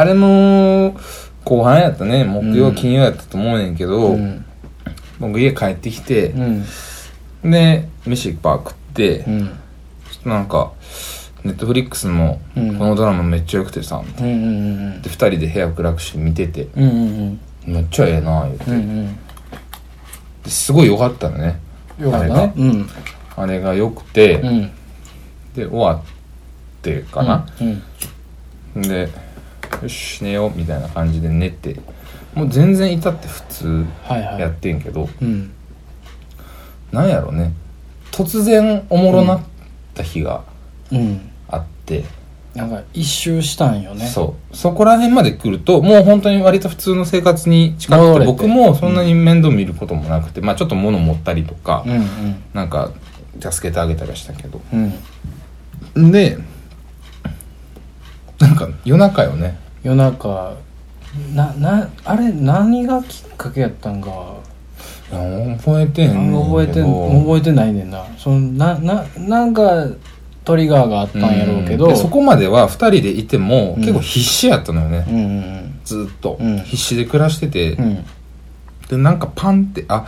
あれも後半やったね。木曜、うん金曜やったと思うねんけど、うん。僕家帰ってきてう、ん。で飯いっぱい食って、ちょうんっとなんかネットフリックスもこうん。のドラマめっちゃ良くてさ、うんうんうんで2人で部屋暗くして見ててうんうんめっちゃええな言うて、うんうん。ですごい良かったのね。よかったね。うん。あれが良くて、うん。で終わってかな、うん。でよし寝ようみたいな感じで寝てもう全然いたって普通はいはい。やってんけど、うん。なんやろね。突然おもろなった日がうん。あって、なんか一周したんよね。そう。そこら辺まで来るともう本当に割と普通の生活に近くてて。僕もそんなに面倒見ることもなくて、まあちょっと物持ったりとか、うんうん。なんか助けてあげたりはしたけど。うん。でなんか夜中よね夜中ななあれ何がきっかけやったんか。覚えてんねん覚えて覚えてないねんな。そのなななんかトリガーがあったんやろうけど。ん。でそこまでは2人でいてもうん。結構必死やったのよね、うんうん。ずっと、うん。必死で暮らしてて、うん。でなんかパンってあ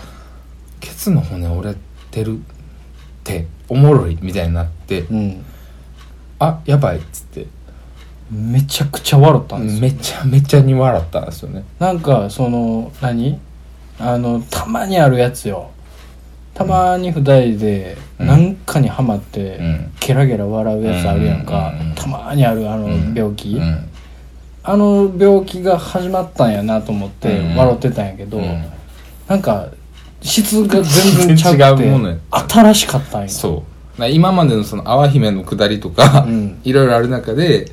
ケツの骨折れてるっておもろいみたいになって。うん。あやばいっつってめちゃくちゃ笑ったんですよ。めちゃめちゃに笑ったんですよね。なんかその何？あのたまにあるやつよ。たまに二人でうん。何かにハマって、うん。ゲラゲラ笑うやつあるやんか、たまにあるあのうん。病気、うん。あの病気が始まったんやなと思ってうん。笑ってたんやけど、うん。なんか質が全然違うものや新しかったんや。そう。な今までのその淡姫のくだりとか、うん。いろいろある中で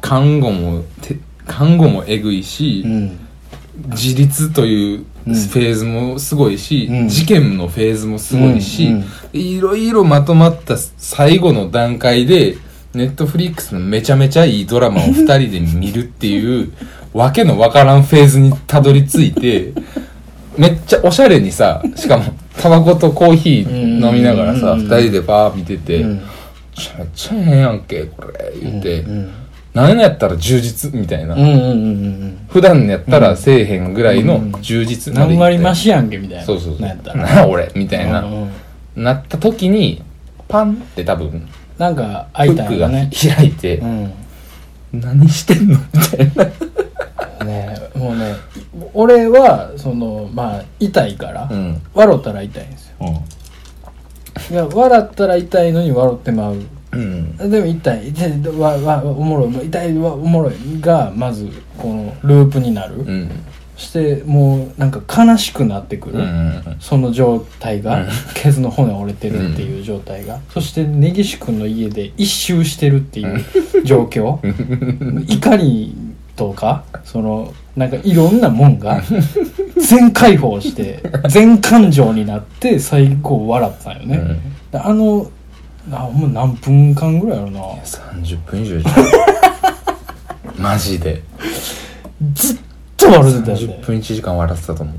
看護もて看護もえぐいし、うん。自立というフうん。ェーズもすごいし、うん。事件のフェーズもすごいし、うん。うん。いろいろまとまった最後の段階でネットフリックスのめちゃめちゃいいドラマを2人で見るっていう わけのわからんフェーズにたどり着いてめっちゃおしゃれにさしかもタバコとコーヒー飲みながらさうん。2人でバー見てて、うん。めちゃめちゃええやんけこれ言って、うん何やったら充実みたいな、うんうんうんうん普段やったらせえへんぐらいの充実までい何割増しやんけみたいな。そうそうそう。なんやったら。なあ俺。みたいな、うんうん。なった時にパンって多分なんかフ開いたックがね開いて、うん。何してんのみたいな。ねもうね俺はそのまあ痛いから、うん。笑ったら痛いんですよ。いや笑ったら痛いのに笑ってまううん。でも痛い痛いわわおもろい。痛いわおもろいがまずこのループになる、うん。してもうなんか悲しくなってくる、うん。うんその状態が、うん。ケツの骨折れてるっていう状態が、そして根岸君の家で一周してるっていう状況。怒りとかそのなんかいろんなもんが全解放して全感情になって最後笑ったんよね、うん。であのあもう何分間ぐらいやろな。30分以上じゃん。マジで。ずっと笑ってたよ30ね分1時間笑ってたと思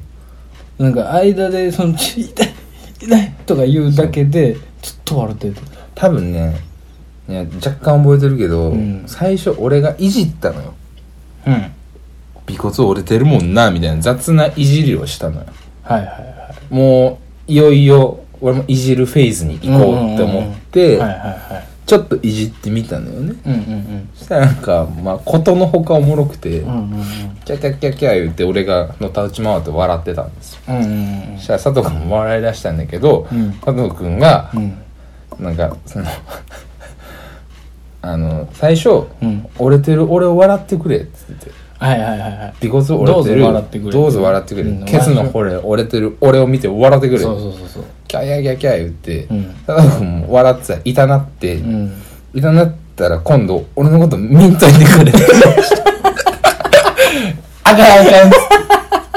う。なんか間でその「ち痛い痛い」とか言うだけでずっと笑ってて多分ねいや若干覚えてるけど、うん。最初俺がいじったのよ。うん。はい尾骨折れてるもんなみたいな雑ないじりをしたのよ。はいはもういよいよ俺もいじるフェーズに行こうって思って、ちょっといじってみたのよね。うんうんそしたらなんかまあことのほかおもろくて、うんうんうん。キャキャキャキャ言って俺がのたうち回って笑ってたんですよ。うんうんうん。そしたら佐藤君も笑い出したんだけど、うん。佐藤君がうん。なんかその あの最初、うん。折れてる俺を笑ってくれ」って言って。はいはいはいはい。尾骨折れてる。どうぞ笑ってくれどうぞ笑ってくれ、うん。ケツの骨折れてる。俺を見て笑ってくれ。そうそうそうそうキャキャキャキャ言って、うん。佐藤君も笑ってた痛なって、うん。痛なったら今度俺のこと見んといてくれ。あかんあ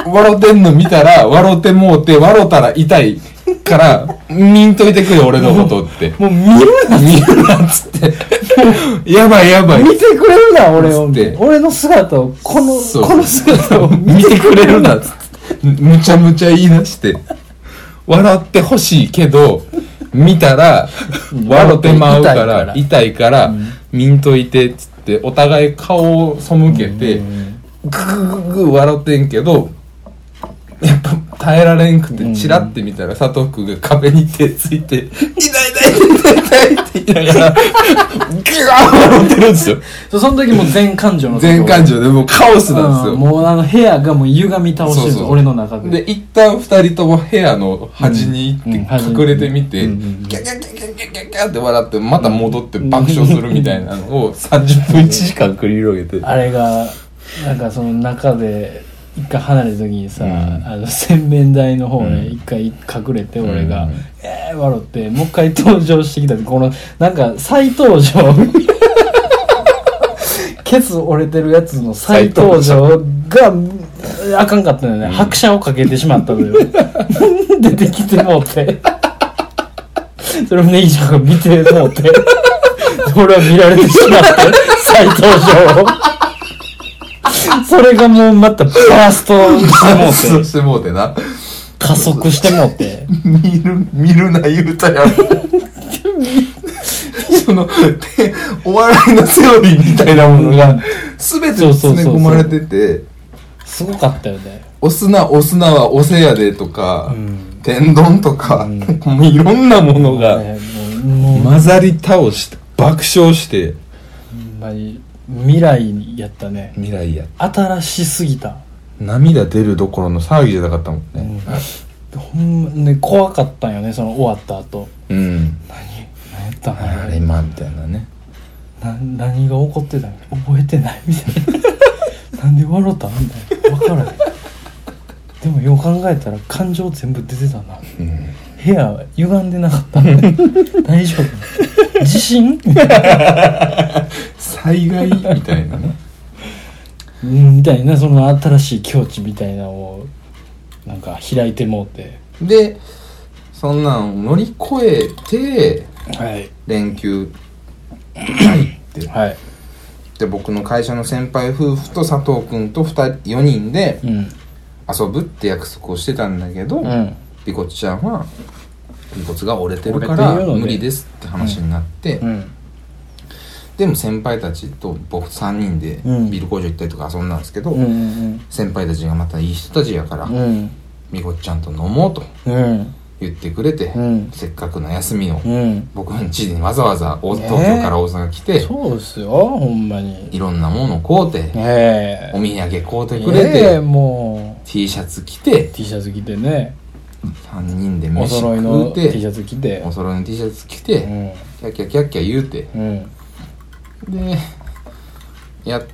かん笑ってんの見たら笑ってもうて笑ったら痛いから見んといてくれ俺のことって。もう見るな見るなっつって。やばいやばい。見てくれるな俺を。俺の姿をこのこの姿を見てくれるなっつって。むちゃむちゃ言い出して笑ってほしいけど見たら 笑ってまうから痛いから。見んといてっつってお互い顔を背けて、うん。グーグーグー笑ってんけど、やっぱ耐えられんくて、チラって見たら佐藤くんが壁に手ついて、痛い痛い痛い痛いって言いながら、ギュー笑ってるんですよ。そうその時も全感情の時全感情でもうカオスなんですよ。うん。もうあの部屋がもう歪み倒してるんです俺の中で。で、一旦二人とも部屋の端に行って隠れてみて、うんうんうん。キャキャキャキャキャキャキャって笑って、また戻って爆笑するみたいなのを30分1時間繰り広げて。あれがなんかその中で一回離れた時にさ、うん。あの洗面台の方うん。ね一回隠れて俺が、うん。えー笑ってもう一回登場してきた時このなんか再登場。ケツ折れてるやつの再登場があかんかったのよね、うん。拍車をかけてしまったのよ。出てきてもうて。それをネギちゃんが見てもうて。俺は見られてしまって再登場を それがもうまたバーストしてもうてしてもうてな。加速してもうて。見る、見るな言うたやん。その、でお笑いのセオリーみたいなものが、すべて詰め込まれてて、すごかったよね。押すな、押すなは押せやでとか、うん。天丼とか、うん。もういろんなものが混ざり倒して、爆笑して、ほんまに未来やったね未来や。新しすぎた、涙出るどころの騒ぎじゃなかったもんね。ほんまね怖かったんよねその終わった後うん。何何やったんあれ、今、みたいなね。な何が起こってたん覚えてないみたいな なんで笑ったんみたいな分からないでもよう考えたら感情全部出てたなうん。部屋歪んでなかった 大丈夫。地震？災害？みたいなね。うんみたいなその新しい境地みたいなのをなんか開いてもうて。で、そんなんを乗り越えて、はい。連休入って、はい。で、僕の会社の先輩夫婦と佐藤くんと二人、4人でうん。遊ぶって約束をしてたんだけど、うんピコちゃんは、尾骨が折れてるから無理ですって話になって、うん。でも先輩たちと僕3人でうん。ビール工場行ったりとか遊んだんですけど、うんうん先輩たちがまたいい人たちやから、うん。みこちゃんと飲もうとうん。言ってくれて、うん。せっかくの休みをうん。僕の家にわざわざ東京から大阪来て、そうですよほんまに。いろんなもの買うて、ええ。お土産買うてくれて、ええも T シャツ着てう T シャツ着てね3人でお飯揃いの T シてャツ着て。お揃いの T シャツ着うて、ん。キャッキャキャッキャ言うて。うん。でやっ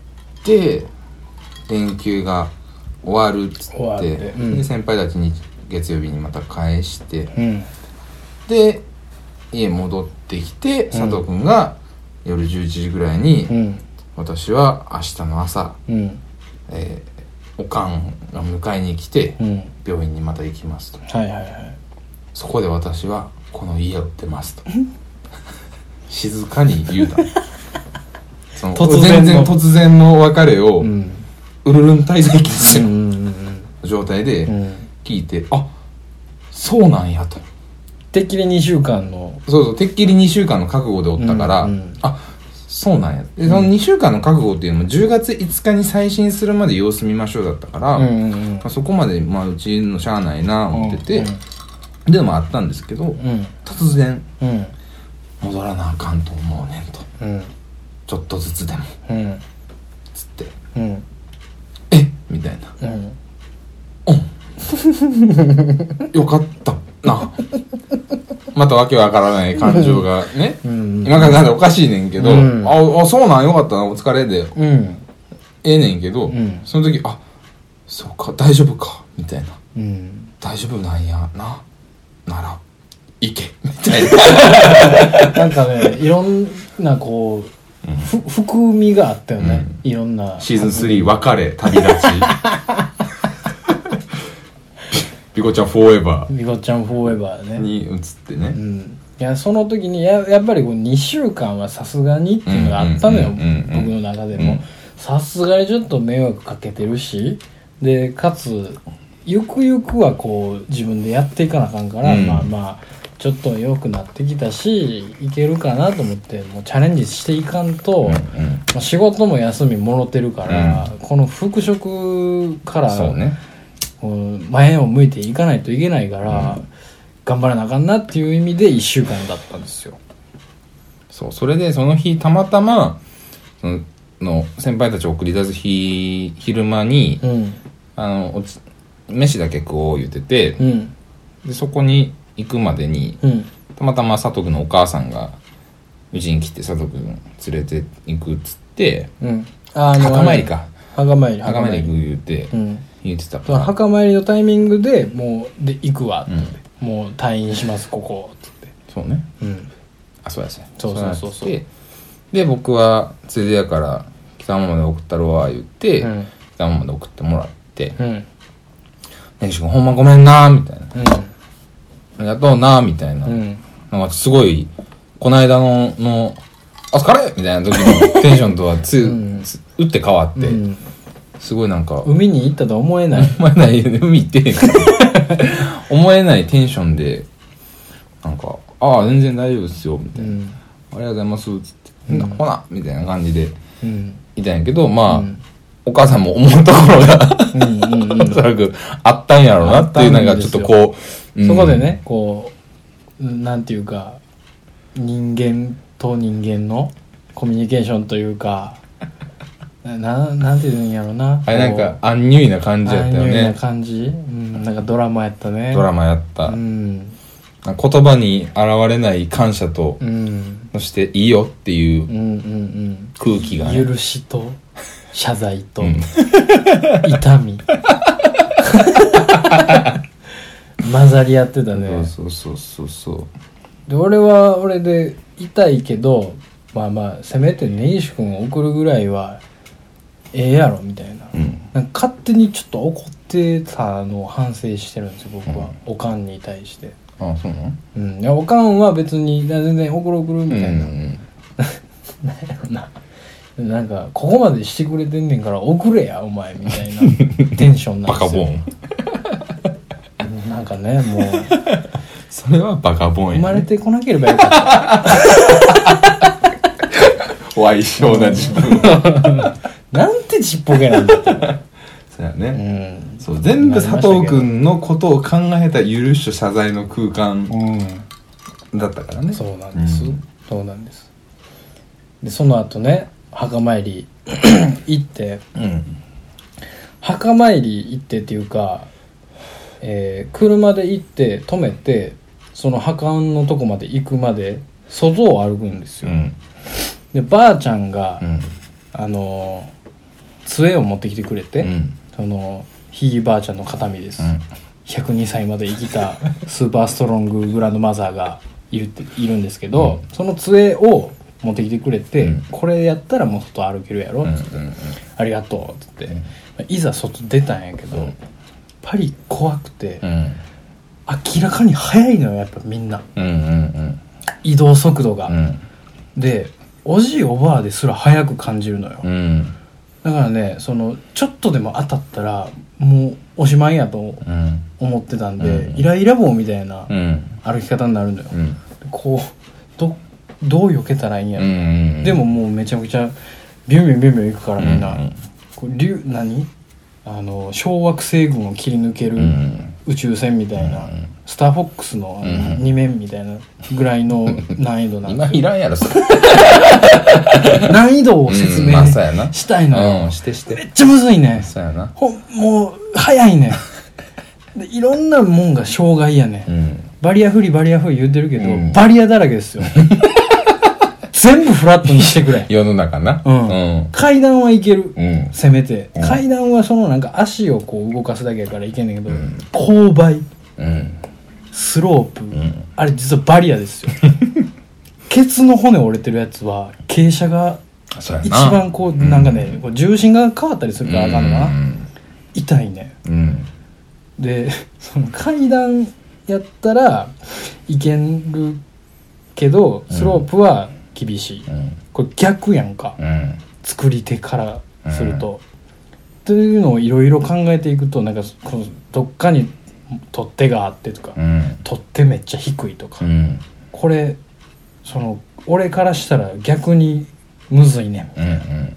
て連休が終わるっつ終わっっててうん。で先輩たちに月曜日にまた返してうん。で家戻ってきて佐藤君が夜11時ぐらいに、うん。私は明日の朝、うん。えーおかんが迎えに来て、うん。病院にまた行きますと。はいはいはい。そこで私はこの家を出ますと。静かに言うた。その突然の。全然突然の別れを、うん。ウルルン滞在期ですよ、うんうん状態でうん。聞いて、あそうなんやと。てっきり2週間の。そうそうてっきり2週間の覚悟でおったから、うんうん。あそうなんや。でその2週間の覚悟っていうのも10月5日に再診するまで様子見ましょうだったから、うんうんうん。まあ、そこまで、まあ、うちのしゃあないな思ってて、でもあったんですけどうん。突然うん。戻らなあかんと思うねんと。うん。ちょっとずつでも。うん。つって。うん。え？みたいな。うん。よかったなまたわけわからない感情がね。うん。今からなんでおかしいねんけど、うん。ああそうなんよかったなお疲れで。うん。ええねんけど、ん。その時あそうか大丈夫かみたいな。うん。大丈夫なんやななら行けみたいな。なんかねいろんなこうふ含みがあったよね。いろんな。シーズン3別れ旅立ち ピコちゃんフォーエバみこちゃんフォーエバーーね。に移ってね、うん。いやその時にややっぱりこう2週間はさすがにっていうのがあったのよ。うんうんうんうん僕の中でも。うんさすがにちょっと迷惑かけてるし。でかつゆくゆくはこう自分でやっていかなあかんから、うん。まあまあちょっと良くなってきたしいけるかなと思ってもうチャレンジしていかんと、うんまあ仕事も休みもろてるから、この復職からそうね前を向いていかないといけないから、頑張らなあかんなっていう意味で1週間だったんですよ。そうそれでその日たまたまそのの先輩たちを送り出す日昼間に、うん。あのおつ飯だけ食おう言ってて、うん。でそこに行くまでにうん。たまたま佐藤君のお母さんがうちに来て佐藤君連れて行くっつってうん。あ墓参りか。墓参り。墓参り行く言うてうん言ってたかそのら、墓参りのタイミングでもうで行くわって、うもう退院しますここっつって。そうね。うん。あそうやそうや。そうそうそうそう。やってで僕はついでやから北浜まで送ったるわ言って、うん。北浜まで送ってもらってうん「根岸君ほんまごめんな」みたいな。うん「ありがとうな」みたいな、うん。なんかすごいこの間のの「あ疲れ!」みたいな時のテンションとはつ、うん。つ打って変わって、うんすごいなんか海に行ったとは思えない。思えない海行ってへん。思えないテンションでなんか「ああ全然大丈夫っすよ」みたいな「うん。ありがとうございます」つって「うん。んほな」みたいな感じでうん。いたんやけどまあ、うん。お母さんも思うところがおそらくあったんやろうなっていうなんかちょっとこう、うん。そこでねこうなんていうか人間と人間のコミュニケーションというかななんていうんやろな。あれなんかアンニュイな感じやったよアンニュイなね感じ、うん、なんかドラマやったね。ドラマやった、うん。言葉に現れない感謝と、うん。そしていいよっていううんうん空気がね、うん許しと謝罪と、うん。痛み。混ざり合ってたね。そうそうそうそう。で俺は俺で痛いけどまあまあせめて根岸君を送るぐらいはええやろみたいな,、うん。なんか勝手にちょっと怒ってたのを反省してるんですよ僕は、おかんに対して。あそうなの？うん。いやおかんは別にいや全然送る送るみたいな、うん なな。んかここまでしてくれてんねんから送れやお前みたいな。テンションなんですよ。バカボン。なんかねもう。それはバカボン生まや、ね、れてこなければよかった。歪小な自分 なんてちっぽけなんだって。そうやうね、ん。そう全部佐藤君のことを考えた許しと謝罪の空間うん。だったからね。そうなんです、うん。そうなんです。でその後ね墓参り 行って。うん。墓参り行ってっていうか、えー車で行って止めてその墓のとこまで行くまで外を歩くんですよ、うん。でばあちゃんが、うん。あのー杖を持ってきてくれて、うん。そのひいばあちゃんの形見です、うん。102歳まで生きた スーパーストロンググランドマザーがいるっているんですけど、その杖を持ってきてくれて、うん。これやったらもう外歩けるやろ、うんつってありがとうっつって、いざ外出たんやけど、うん。パリ怖くて、うん。明らかに速いのよやっぱみんな。移動速度が、うん。でおじいおばあですら速く感じるのよ、うんだからねそのちょっとでも当たったらもうおしまいやとうん。思ってたんで、うん。イライラ棒みたいなうん。歩き方になるのよ、うん。こうどどう避けたらいいんやうろ、ん。でももうめちゃくちゃビュンビュンビュンビュン行くからみんな、うん。こう竜何？あの小惑星群を切り抜けるうん宇宙船みたいな、うん。スターフォックスのうん。2面みたいなぐらいの 難易度なんです今いらんやろそれ。難易度を説明したいのよ、うんしてして。めっちゃむずいね。そうやな。ほんもう早いね。でいろんなもんが障害やね、うん。バリアフリーバリアフリー言ってるけど、うん。バリアだらけですよ 全部フラットにしてくれ。世の中な。うん。うん。階段はいける、うん。せめて、うん。階段はそのなんか足をこう動かすだけやからいけんねんけど、ん。勾配。うん。スロープ、ん。あれ実はバリアですよ。ケツの骨折れてるやつは傾斜が一番こうなんかね、こう重心が変わったりするからあかんのかな、うん。痛いねうん。で その階段やったらいけるけどスロープは厳しい、うん。これ逆やんか、うん。作り手からすると。というのをいろいろ考えていくとなんかこのどっかに取っ手があってとか、うん。取ってめっちゃ低いとか、うん。これその俺からしたら逆にむずいね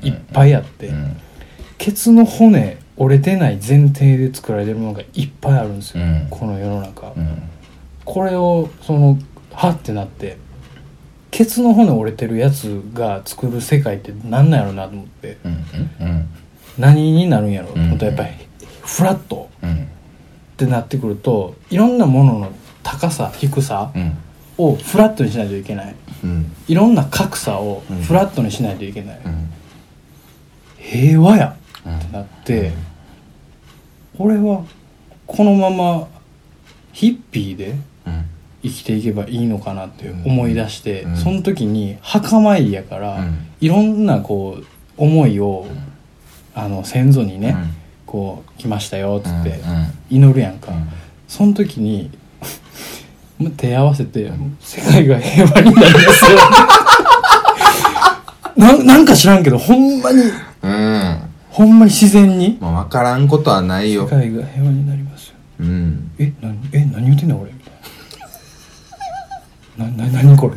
ん。いっぱいあって、うん。ケツの骨折れてない前提で作られてるものがいっぱいあるんですよ、うん。この世の中、うん。これをそのはってなってケツの骨折れてるやつが作る世界って何なんやろなと思って。うんうん何になるんやろと思ってうんやっぱりフラット。うん。ってなってくるといろんなものの高さ低さうん。をフラットにしないといけない。うん。いろんな格差をうん。フラットにしないといけない、うん。平和やうん。ってなって、俺はこのままヒッピーでうん生きていけばいいのかなって思い出して、うん。その時に墓参りやから、うん。いろんなこう思いを、あの先祖にね、こう来ましたよっつって祈るやんか、その時に 手合わせて、世界が平和になりますよ。ななんか知らんけどほんまにうん。ほんまに自然にまあ分からんことはないよ。世界が平和になりますよ。うん。え何え何言ってんの俺ななな何これ？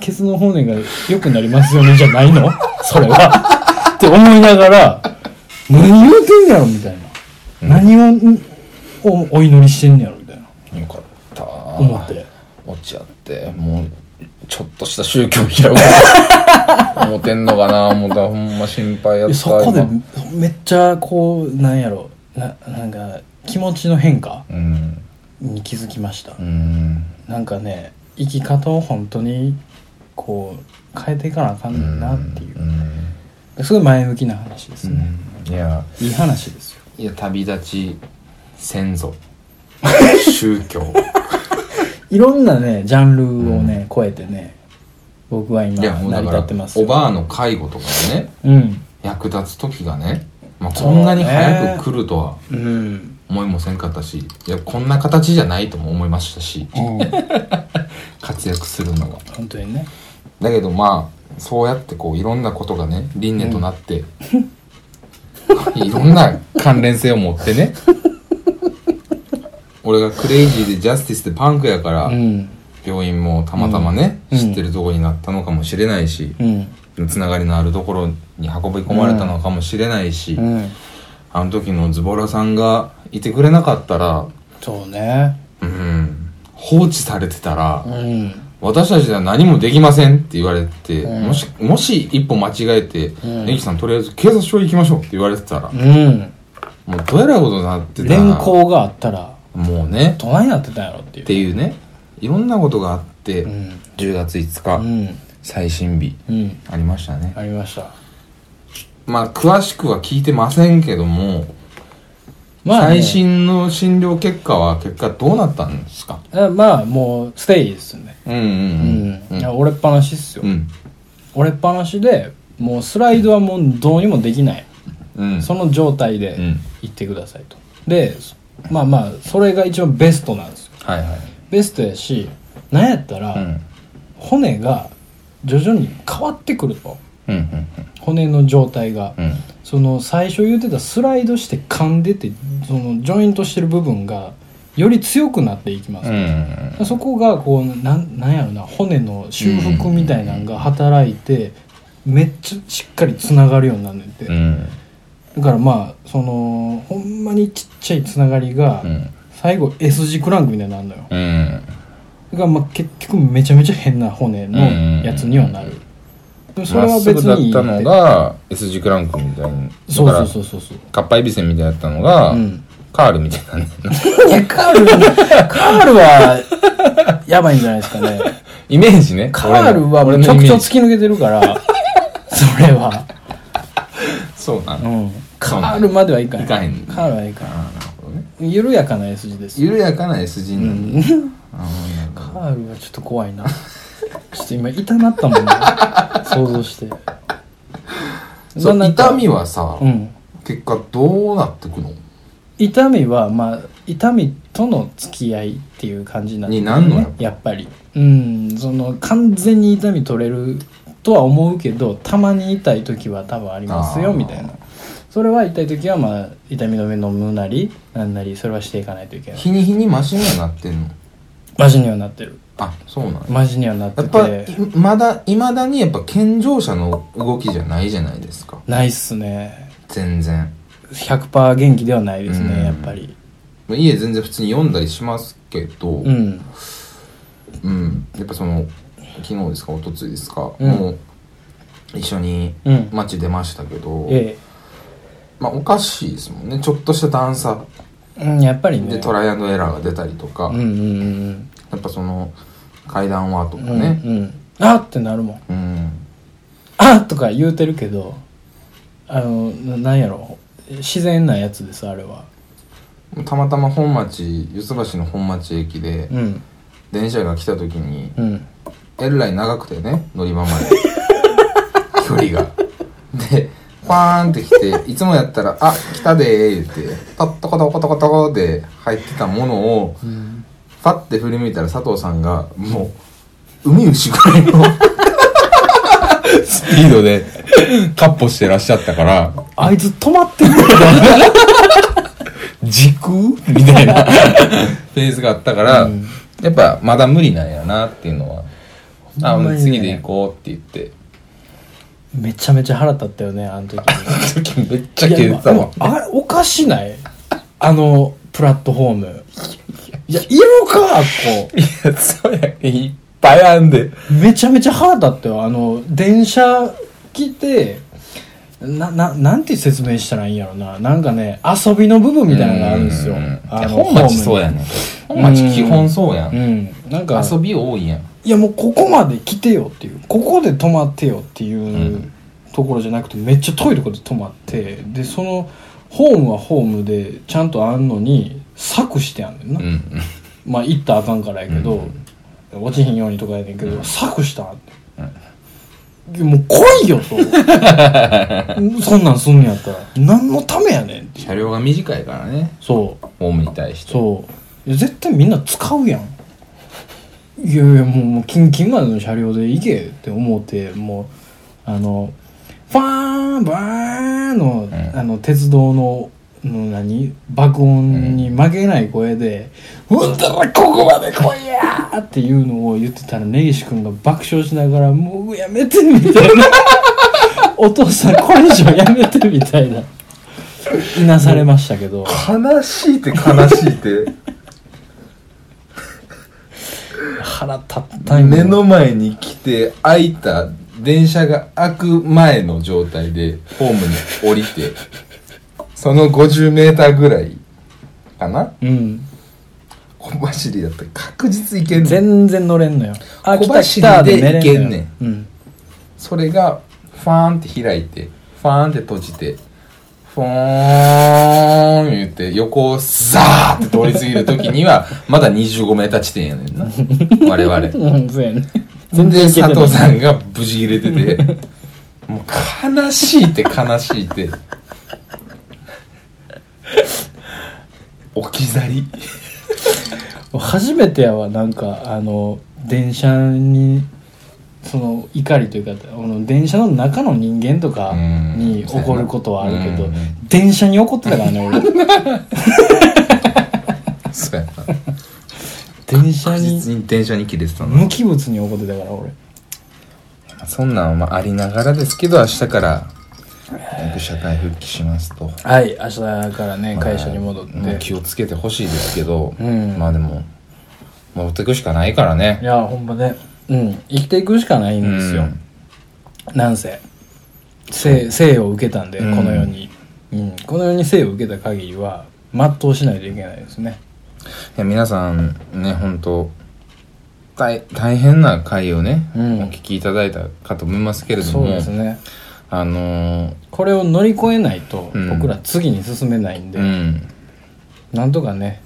ケツの骨が良くなりますよね？じゃないの？それは？って思いながら何言うてんねやろみたいな、何をんおお祈りしてんねやろみたいな。よかった。思って。落ち合ってもうちょっとした宗教開こう 思ってんのかな？思ったらほんま心配やった。でそこで今。めっちゃこうなんやろ。ななんか気持ちの変化うん。に気づきました、うんなんかね生き方を本当にこう変えていかなあかんなっていう。う、んすごい前向きな話ですね、うん。いや。いい話ですよ。いや旅立ち先祖。宗教。いろんなねジャンルをね、超えてね僕は今成り立ってますよ。おばあの介護とかねうん。役立つ時がね、まあ、こんなに早く来るとは。うん思いもせんかったしいやこんな形じゃないとも思いましたし 活躍するのが本当にね。だけどまあそうやってこういろんなことがね輪廻となって、いろんな関連性を持ってね俺がクレイジーでジャスティスでパンクやから、うん。病院もたまたまね、うん。知ってるとこになったのかもしれないし、うん。つながりのあるところに運び込まれたのかもしれないし、うんあの時のズボラさんがいてくれなかったらそうね。うん。放置されてたら、うん。私たちでは何もできませんって言われて、うん。もしもし一歩間違えて「うん。ネギさんとりあえず警察署行きましょう」って言われてたら、うん。もうどえらいことになってたら連行があったらもうねどないなってたんやろっていう。っていうねいろんなことがあって、うん。10月5日、うん。最新日うん。ありましたね。ありましたまあ詳しくは聞いてませんけども、まあ、ね、最新の診療結果は結果どうなったんですか？あまあもうステイですよね。うんうんうん、いや折れっぱなしっすよ、うん。折れっぱなしでもうスライドはもうどうにもできない、うん。その状態でうん。行ってくださいと。でまあまあそれが一番ベストなんですよ。はいはい。ベストやしなんやったら、うん。骨が徐々に変わってくると。うんうん骨の状態が、うん。その最初言ってたスライドして噛んでてそのジョイントしてる部分がより強くなっていきます、うん。そこがこうなんなんやろな骨の修復みたいなのが働いてめっちゃしっかりつながるようになんねんて、うん。だからまあそのほんまにちっちゃいつながりがうん。最後 S 字クランクみたいになるのよ。うん。だからまあ結局めちゃめちゃ変な骨のやつにはなる、まっすぐだったのが S 字クランクみたいにそうそうそうそうそう。かっぱえびせんみたいだったのが、うん。カールみたいなね。いやカールカールはやばいんじゃないですかね。イメージね。カールはもうちょくちょ突き抜けてるからそれは。そうなの、うん。カールまではいかへんいかへんカールはいかなるほどね。緩やかな S 字ですよ。緩やかな S 字になんああなるカールはちょっと怖いなちょっと今痛なったもんね。想像して。そう痛みはさ、うん。結果どうなってくの？痛みはまあ痛みとの付き合いっていう感じになってくるになんのやっぱ？やっぱり。うんその完全に痛み取れるとは思うけどたまに痛い時は多分ありますよみたいな。それは痛い時はまあ痛み止め飲むなりなんなりそれはしていかないといけない。日に日にマシにはなってんの？マジにはなってるあそうなんや。マジにはなってやっぱまだいまだにやっぱ健常者の動きじゃないじゃないですか。ないっすね。全然。100%元気ではないですね、うん。やっぱり。まあ家全然普通に読んだりしますけどううん、んやっぱその昨日ですか一昨日ですか、うん。もう一緒にうん。街出ましたけど、えまあおかしいですもんね。ちょっとした段差えうんやっぱりね。でトライアンドエラーが出たりとか、うんうんうん。やっぱその階段はとかうんね。うんうん。あっってなるもん。うん、あっとか言うてるけどあのななんやろ。自然なやつですあれは。たまたま本町四ツ橋の本町駅でうん。電車が来た時にうん。えらい長くてね乗り場まで。距離が。でパーンって来ていつもやったら「あ来たでー」言ってトットコトコトコトコで入ってたものをうんパッて振り向いたら佐藤さんがもう海牛ぐらいのスピードでカッポしてらっしゃったからあいつ止まってる時空みたいなフェーズがあったから、うんやっぱまだ無理なんやなっていうのは「あほんまにね。次で行こう」って言って。めちゃめちゃ腹立ったよねあの時。に時めっちゃ切れてたわ。あれおかしない？あのプラットフォームいや色かあっこいやそうやいっぱいあんで。めちゃめちゃ腹立ったよあの電車来てなななんて説明したらいいんやろな。なんかね遊びの部分みたいなのがあるんですよ。うん。あの本町そうやねん。本町基本そうやん、うん。なんか遊び多いやん。いやもうここまで来てよっていう。ここで止まってよっていう、ん。ところじゃなくてめっちゃ遠いところで止まってでそのホームはホームでちゃんとあんのに柵してあんねんな、うんまあ行ったらあかんからやけど、落ちひんようにとかやねんけど、柵したって、いやもう来いよと。そんなんすんねやったら。何のためやねん車両が短いからね。そう。ホームに対して。そう。絶対みんな使うやん。いやいやもうもうキンキンまでの車両で行けって思ってもうあのファーンバーンの,、ん。あの鉄道のの何？爆音に負けない声で「ほ、んだらここまで来いや!」っていうのを言ってたら根岸君が爆笑しながら「もうやめて」みたいな「お父さんこれ以上やめて」みたいな。いなされましたけど。悲しいって悲しいって。腹立ったんよ。目の前に来て開いた電車が開く前の状態でホームに降りてその50メーターぐらいかな？うん。小走りだった。ら確実いけんねん。全然乗れんのよ。あ小走りでで寝れんのよ行けんねんうん。それがファーンって開いてファーンって閉じてフォーン言って横をザーって通り過ぎる時には まだ25メーター地点やねんな。我々。うんそうやね。全然いけてない。佐藤さんが無事入れててもう悲しいって悲しいって 置き去り。初めてやわなんかあの電車にその怒りというかあの電車の中の人間とかに起こることはあるけどうん。電車に怒ってたからね俺。そうやな。電車確に実に電車に切れてたの無機物に怒ってたから俺。そんなんはまあありながらですけど明日から僕社会復帰しますと。はい明日からね会社に戻って、まあ気をつけてほしいですけど、うん。まあでも戻っていくしかないからね。いやほんまね。うん。生きていくしかないんですよ、うん。なんせ。生生を受けたんで、うん。この世に、うん、この世に生を受けた限りは全うしないといけないですね。いや皆さんね本当大大変な回をね、うん。お聞きいただいたかと思いますけれどそうもですねあのーこれを乗り越えないとうん。僕ら次に進めないんで、うん。なんとかね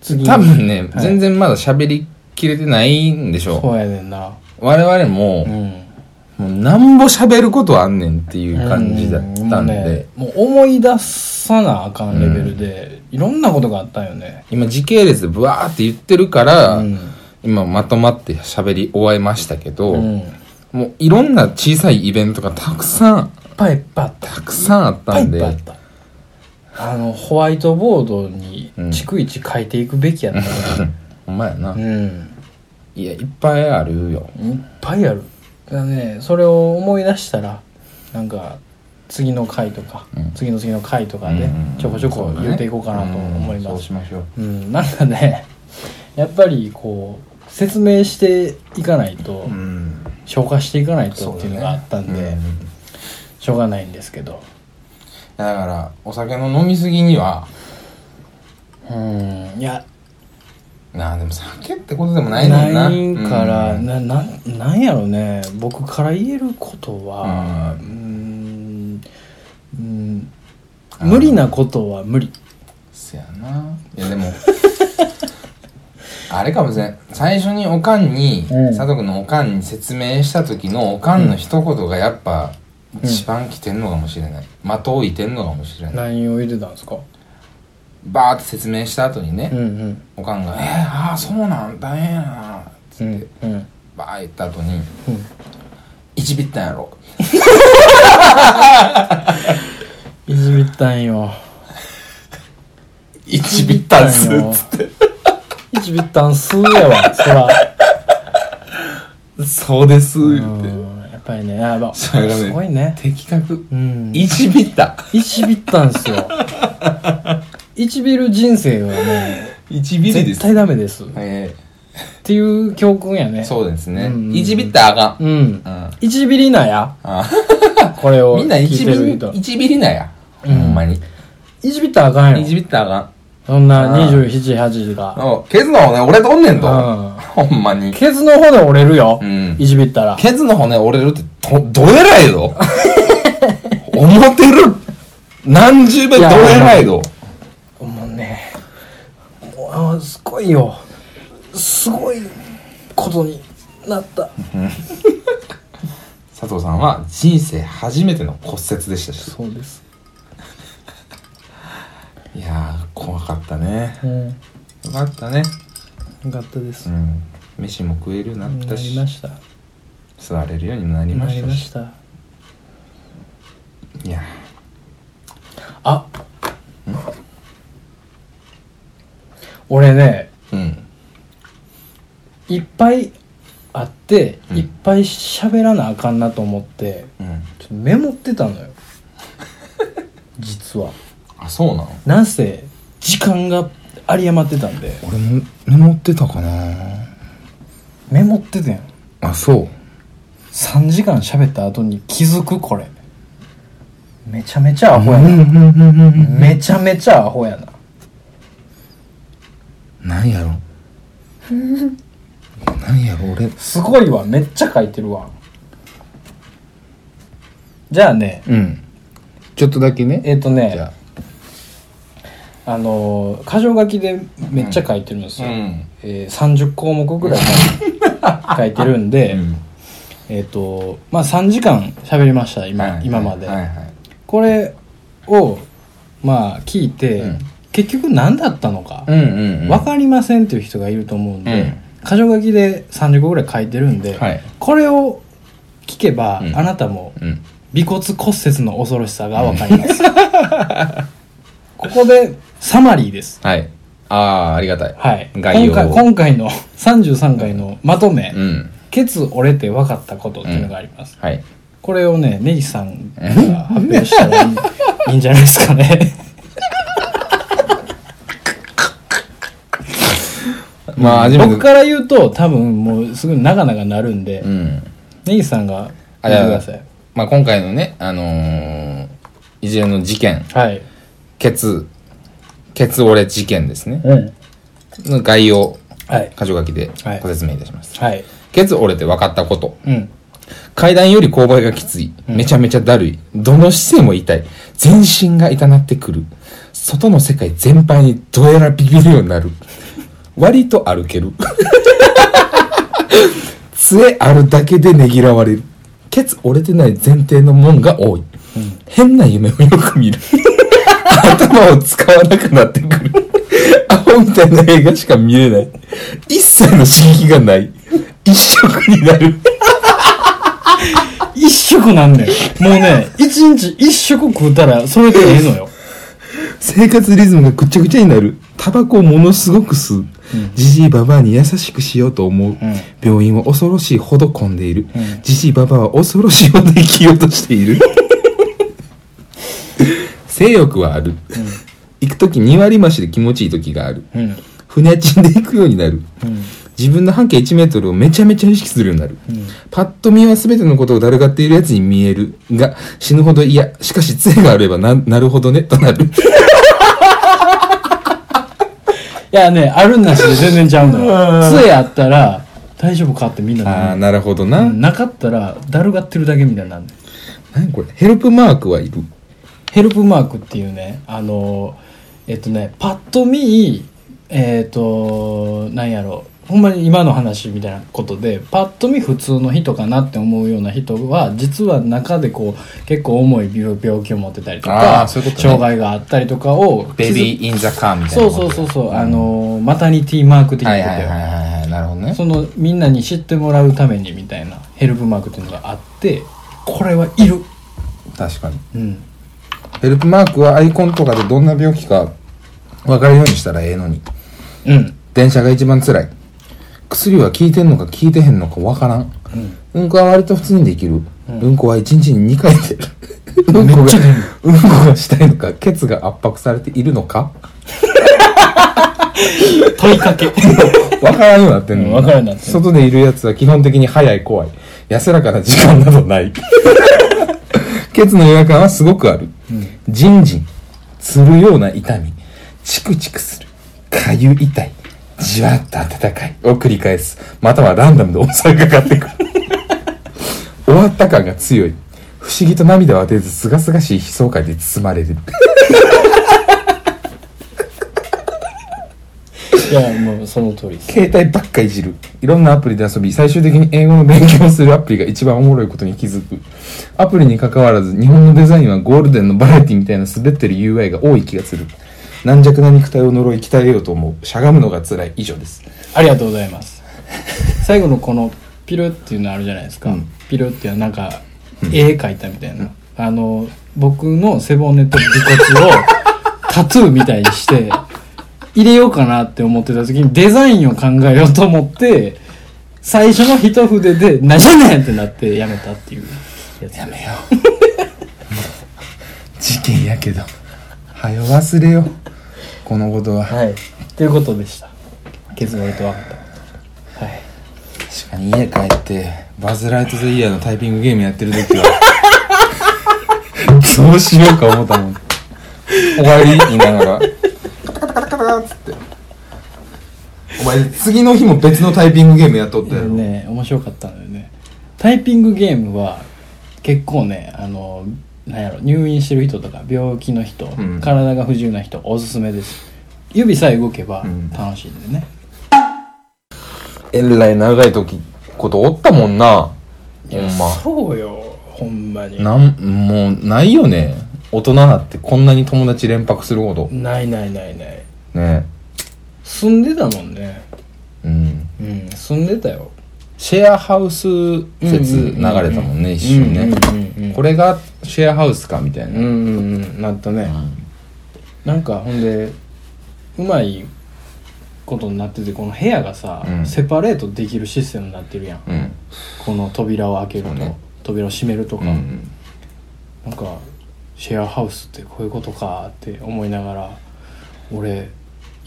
次多分ね、はい。全然まだ喋りきれてないんでしょそうやねんな。我々も、うん。もうなんぼ喋ることあんねんっていう感じだったんで、もうね、もう思い出さなあかんレベルで、いろんなことがあったんよね。今時系列でブワーって言ってるから、うん。今まとまって喋り終えましたけど、うんもういろんな小さいイベントがたくさんぱいいっぱいあった。たくさんあっいったぱいいんでっぱいあった。あのホワイトボードに逐一書いていくべきやった。ね ほんまやな、うん。いやいっぱいあるよ。いっぱいある。だからねそれを思い出したらなんか次の回とか、うん。次の次の回とかでうんちょこちょこ言っていこうかなと思いうんます。そうしましょう。うん、なんかねやっぱりこう説明していかないと、ん消化していかないとっていうのがあったんで、うんしょうがないんですけど。だからお酒の飲みすぎにはうんいや。なあでも酒ってことでもないねんな。ないから、うん。なななんやろね。僕から言えることはうん。うん無理なことは無理。そやな。いやでも あれかもしれん。最初におかんに、うん。佐藤君のおかんに説明した時のおかんの一言がやっぱ一番来てんのかもしれない、的をいてんのかもしれない、何を言ってたんですか？バーって説明した後にね、うんうん。おかんが「えー、ああそうなん大変やな」つうって、んうん。バー言った後にうん「いちびったんやろ」いじびったんよいちびったんすっつっていじびったんすやわそら。そうですう言って。んやっぱりねあ、まあ、それがね。すごいね。的確。うん。いちびった。いちびったんすよ。いちびる人生はねいちびりです。絶対ダメです。っえていう教訓やね。ー、そうですね。うん。いちびったらあかん。うん。うん。いちびりなや。あ これをみんな聞いいちびりてる人いちびりなや。ほうん。んまに。いちびったらあかんよいちびったらあそんなあー278が。かん。おケツの骨折れとんねんと。うん。ほんまに。ケツの骨折れるよ。うん。いじびったら。ケツの骨折れるってどどえらいぞ。思ってる。何十倍どえらいぞ。もうねもうあすごいよ。すごいことになった。佐藤さんは人生初めての骨折でしたし。そうですいやー怖かったね。うん。よかったね。よかったです。うん。飯も食えるようになったなりしました。座れるようにもなりまなしたし。りました。いや。あ。俺ねうん。いっぱいあって、うん。いっぱい喋らなあかんなと思ってうん。ちょっとメモってたのよ。実はあそうなの？なんせ時間が有り余ってたんで。俺もメモってたかな。メモってたやん。あそう。3時間喋った後に気づくこれ。めちゃめちゃアホやな、めちゃめちゃアホやな。何やろ？何やろ？俺。すごいわ。めっちゃ書いてるわ。じゃあね。うん。ちょっとだけね。えっ、とじねゃあのー箇条書きでめっちゃ書いてるんですよ、あうん。えー30項目ぐらい 書いてるんで、うん。えっ、とまあ3時間喋りました今,、はい今まで、はいはい。これをまあ聞いて、うん。結局何だったのか、うんうんうん。分かりませんっていう人がいると思うんで、うん。箇条書きで30個ぐらい書いてるんで、はい。これを聞けば、うん。あなたもうん。尾骨骨折の恐ろしさが分かります、ここでサマリーです。はい。ああありがたい。はい。概要。今回今回の 33回のまとめ、うん。ケツ折れて分かったことっていうのがあります、はい。これをねネギさんが発表したらいいいいんじゃないですかね。まあ初めて。僕から言うと多分もうすぐ長々なるんで、うん。ネギさんが言ってください。まあ今回のねあのー一連の事件。はい。ケツケツ折れ事件ですねうんの概要はい箇条書きではいご説明いたします、はいケツ折れて分かったことうん階段より勾配がきつい。めちゃめちゃだるい。どの姿勢も痛い。全身が痛なってくる。外の世界全般にどえらビビるようになる。割と歩ける。杖あるだけでねぎらわれる。ケツ折れてない前提のもんが多い。変な夢をよく見る。頭を使わなくなってくる。アホみたいな映画しか見れない。一切の刺激がない。一色になる。一食なんねん。もうね、一日一食食うたら、それでええのよ。生活リズムがぐちゃぐちゃになる。タバコをものすごく吸う。じじいばばあに優しくしようと思う。病院は恐ろしいほど混んでいる。じじいばばあは恐ろしいほど生きようとしている。性欲はある。行くとき2割増しで気持ちいい時がある。うん。船賃で行くようになる。うん。自分の半径1メートルをめちゃめちゃ意識するようになる。パッと見は全てのことをだるがっているやつに見える。が、死ぬほど嫌。しかし杖があればな、なるほどね、となる。いやね、あるなしで全然ちゃうのよ。杖あったら、大丈夫かってみんなああ、なるほどな。なかったら、だるがってるだけみたいになる何これ？ヘルプマークはいる。ヘルプマークっていうね、あの、えっとね、パッと見、えっと、なんやろほんまに今の話みたいなことで、パッと見普通の人かなって思うような人は、実は中でこう、結構重い病病気を持ってたりとあか、ういうことね障害があったりとかを、ベビーインザカーみたいそうなこと。そうそうそう、あの、マタニティマーク的なはいことよ。はいはいはいはい。なるほどね。そのみんなに知ってもらうためにみたいなヘルプマークっていうのがあってこれはいる確かに。うんヘルプマークはアイコンとかでどんな病気か分かるようにしたらええのに。うん電車が一番辛い。薬は効いてんのか効いてへんのか分からん。うん、こは割と普通にできる。うん、こは1日に2回出る。うんこが、うんこがしたいのか、ケツが圧迫されているのか問いかけ分からんようになってんの。うん分からんなって外でいるやつは基本的に早い怖い。安らかな時間などない。ケツの違和感はすごくある。じんじん、つるような痛み、チクチクする、かゆ痛い、じわっと温かいを繰り返す。またはランダムで襲いかかってくる。終わった感が強い。不思議と涙を当てず、すがすがしい悲壮感で包まれる。いやもうその通りです携帯ばっかいじる。いろんなアプリで遊び、最終的に英語の勉強をするアプリが一番おもろいことに気づく。アプリに関わらず、日本のデザインはゴールデンのバラエティみたいな滑ってる UI が多い気がする。軟弱な肉体を呪い鍛えようと思う。しゃがむのが辛い。以上です。ありがとうございます最後のこのピルっていうのあるじゃないですか、うんピルっていうのはなんか絵描いたみたいな、あの僕の背骨と尾骨をタトゥーみたいにして入れようかなって思ってた時にデザインを考えようと思って最初の一筆で「何やねん!」ってなってやめたっていうやつやめよう。事件やけど。はよ忘れよう。このことは。はいということでした結論と分かったはい確かに家帰って、バズ・ライト・ザ・イヤーのタイピングゲームやってる時は、どうしようか思ったもん。終わり？言いながら、カタカタカタカタっつって。お前、次の日も別のタイピングゲームやっとったやろ。ね面白かったんだよねタイピングゲームは結構ねあのなんやろ入院してる人とか病気の人、ん体が不自由な人おすすめです指さえ動けば楽しいんでね、えらい長い時、ことおったもんな。ほんま。そうよほんまになん、もう、ないよね。大人なってこんなに友達連泊すること。ないないないないね。住んでたもんね。うん。うん住んでたよ。シェアハウス説流れたもんね、一瞬ね。うんうんうんうん。これがシェアハウスかみたいな。うんうんうんなったね、なんかほんでうまいことになっててこの部屋がさ、うん。セパレートできるシステムになってるやん、うん。この扉を開けると、ね。扉を閉めるとか、うん。なんかシェアハウスってこういうことかって思いながら俺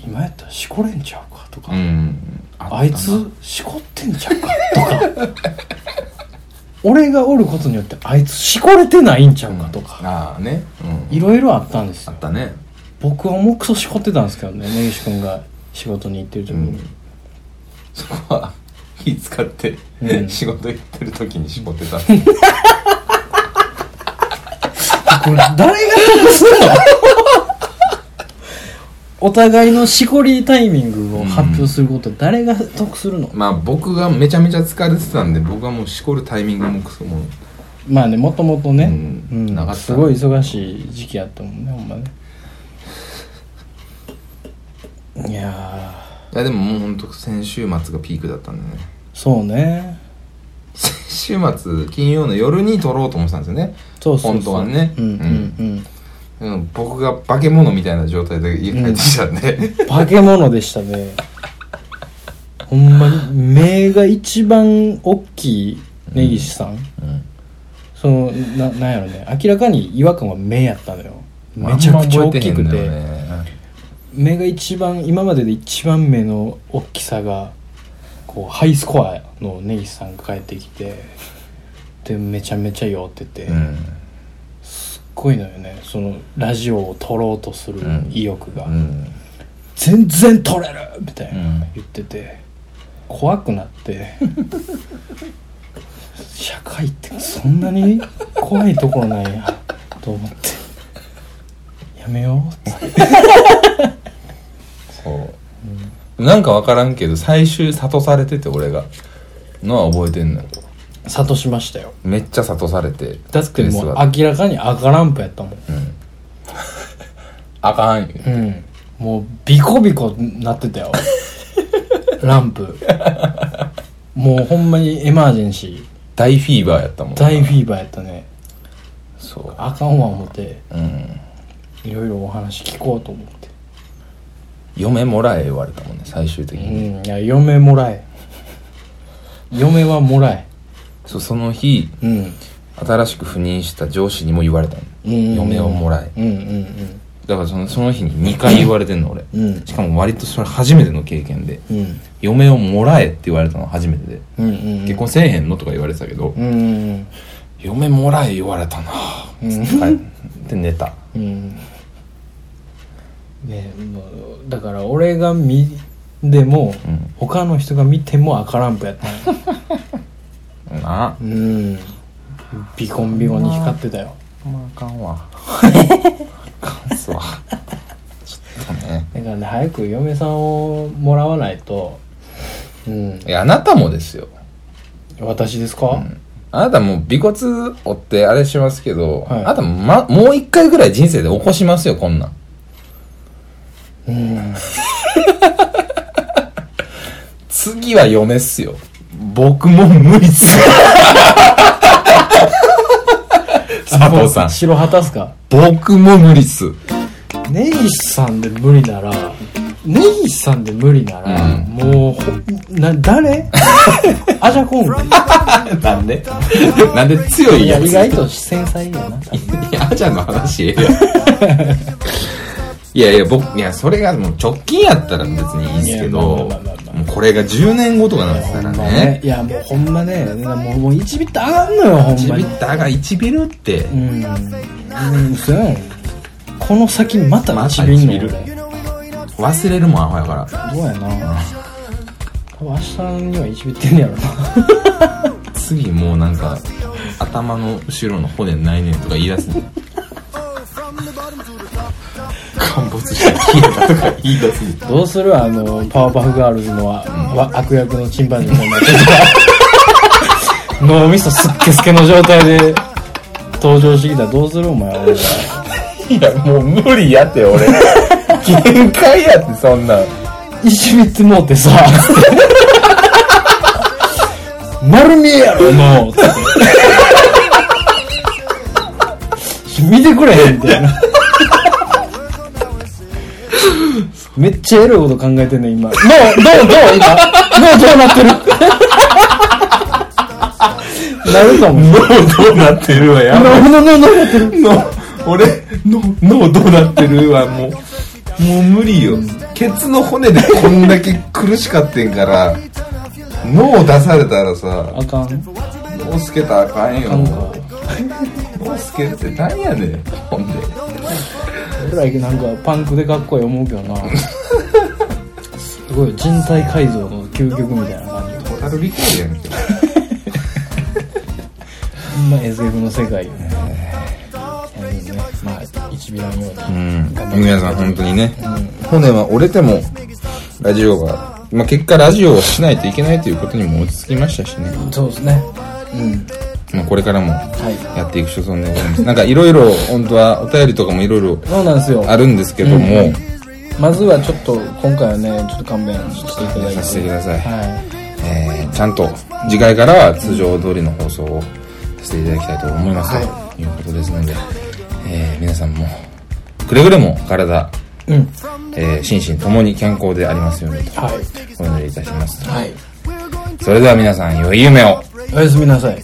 今やったらしこれんちゃうか？とか、うん。あいつしこってんちゃうか？とか。俺がおることによってあいつしこれてないんちゃうか？とか、ああね。うん。いろいろあったんですよ。あったね。僕は重くそしこってたんですけどね根岸君が仕事に行ってる時に、うん。そこは気使って、うん。仕事行ってる時に絞ってた。これ誰が得するの？お互いのしこりタイミングを発表すること誰が得するの、まあ僕がめちゃめちゃ疲れてたんで、僕はもうしこるタイミングもクソも。まあねもともとね、うんうんなかったすごい忙しい時期やったもんねほんまね。いやいやでももうほんと先週末がピークだったんでね。ーそうね。先週末金曜の夜に撮ろうと思ってたんですよね。そうそうそう。本当はね。うんうん。うんうん僕が化け物みたいな状態で家帰ってきたんで、化け物でしたね。ほんまに。目が一番大きい根岸さん、うん。そのななんやろね。明らかに違和感は目やったのよ。めちゃくちゃ大きくて。ね。目が一番今までで一番目の大きさがこうハイスコアの根岸さんが帰ってきてでめちゃめちゃ酔ってて、うんごいのよね。そのラジオを撮ろうとする意欲が、うん。全然撮れるみたいなうん。言ってて、怖くなって。社会ってそんなに怖いところなんや。と思って。やめよう。っ てそう、なんか分からんけど最終諭されてて俺が。のは覚えてんのよ諭しましたよ。めっちゃ諭されてだってもうあ明らかに赤ランプやったもん。あかんよ。うん。もうビコビコなってたよ。ランプ。もうほんまにエマージェンシー。大フィーバーやったもん大フィーバーやったね。そう。あかんわ思って。うん。いろいろお話聞こうと思って。嫁もらえ言われたもんね最終的うに、ん。いや嫁もらえ。嫁はもらえそうその日うん。新しく赴任した上司にも言われたの、うん。嫁をもらえ。うんうんだからそのその日に2回言われてんの俺うん。うんしかも割とそれ初めての経験で。うん。嫁をもらえって言われたの初めてで、うんうん結婚せえへんのとか言われてたけど、うんうん嫁もらえ言われたなって帰って寝た。うん。ねもうだから俺が見でも、うん。他の人が見ても赤ランプやったな。うん。ビコンビコンに光ってたよ。あまああかんわあかんっすわ。ちょっとね。だからね早く嫁さんをもらわないと。うん。いやあなたもですよ、私ですか、うん。あなたもう尾骨折ってあれしますけど、はい。あなたも,、ま、もう一回ぐらい人生で起こしますよこんなん。うん。次は嫁っすよ僕も無理っす。よ佐藤さん。白旗っすか？僕も無理っす。根岸さんで無理なら根岸さんで無理なら、うん。もうほな誰？アジャコングなんで？なんで強いいややつ意外と繊細やな。多分いや、あちゃんの話ええやんいやいや、僕、いや、それがもう直近やったら別にいいんですけど、これが10年後とかなんですからね。いやもうほんまねもうもう1ビット上がんのよほん1まに。ビッターが1ビルって。う、ん。うん。そうこの先またまた1ビ1ビル。俺忘れるもん、アホやから。どうやな。多分明日には1ビってんねやろ。な 次もうなんか、頭の後ろの骨ないねんとか言い出すねん。陥没して消えたとか言い出す。どうするあのパワーパフガールズのわわ悪役のチンパンジーみたいになってた脳みそすっけすけの状態で登場してきたらどうするお前俺がいや、もう無理やって、俺。限界やって、そんなん。一ビってもうてさ丸見えやろもうつって見てくれへんみたいなめっちゃエロいこと考えてんね今。脳どうどう今。脳どうなってる？なるかもしれない脳どうなってるわやばい。脳脳脳脳なってる？脳俺脳脳どうなってるわもうもう無理よ。ケツの骨でこんだけ苦しかってんから脳出されたらさあかん。脳すけたらあかんよ。脳すけるって何やねんほんで俺らなんかパンクでかっこいい思うけどな。すごい人体改造の究極みたいな感じ。トータルリコールやんけほんま SF の世界よね。ねまあ一ビランよううにん頑張って。皆さん本当にね。骨は折れてもラジオがまあ結果ラジオをしないといけないということにも落ち着きましたしね。そうですね。うんまあこれからもはい。やっていく所存でございます。なんかいろいろ本当はお便りとかもいろいろあるんですけども、まずはちょっと今回はねちょっと勘弁していただいて。させてください。はい。えーちゃんと次回からは通常通りの放送をさせていただきたいと思います、はということですので、えー皆さんもくれぐれも体、うん。えー心身ともに健康でありますようにとはい。お祈りいたします。はい。それでは皆さん良い夢を。おやすみなさい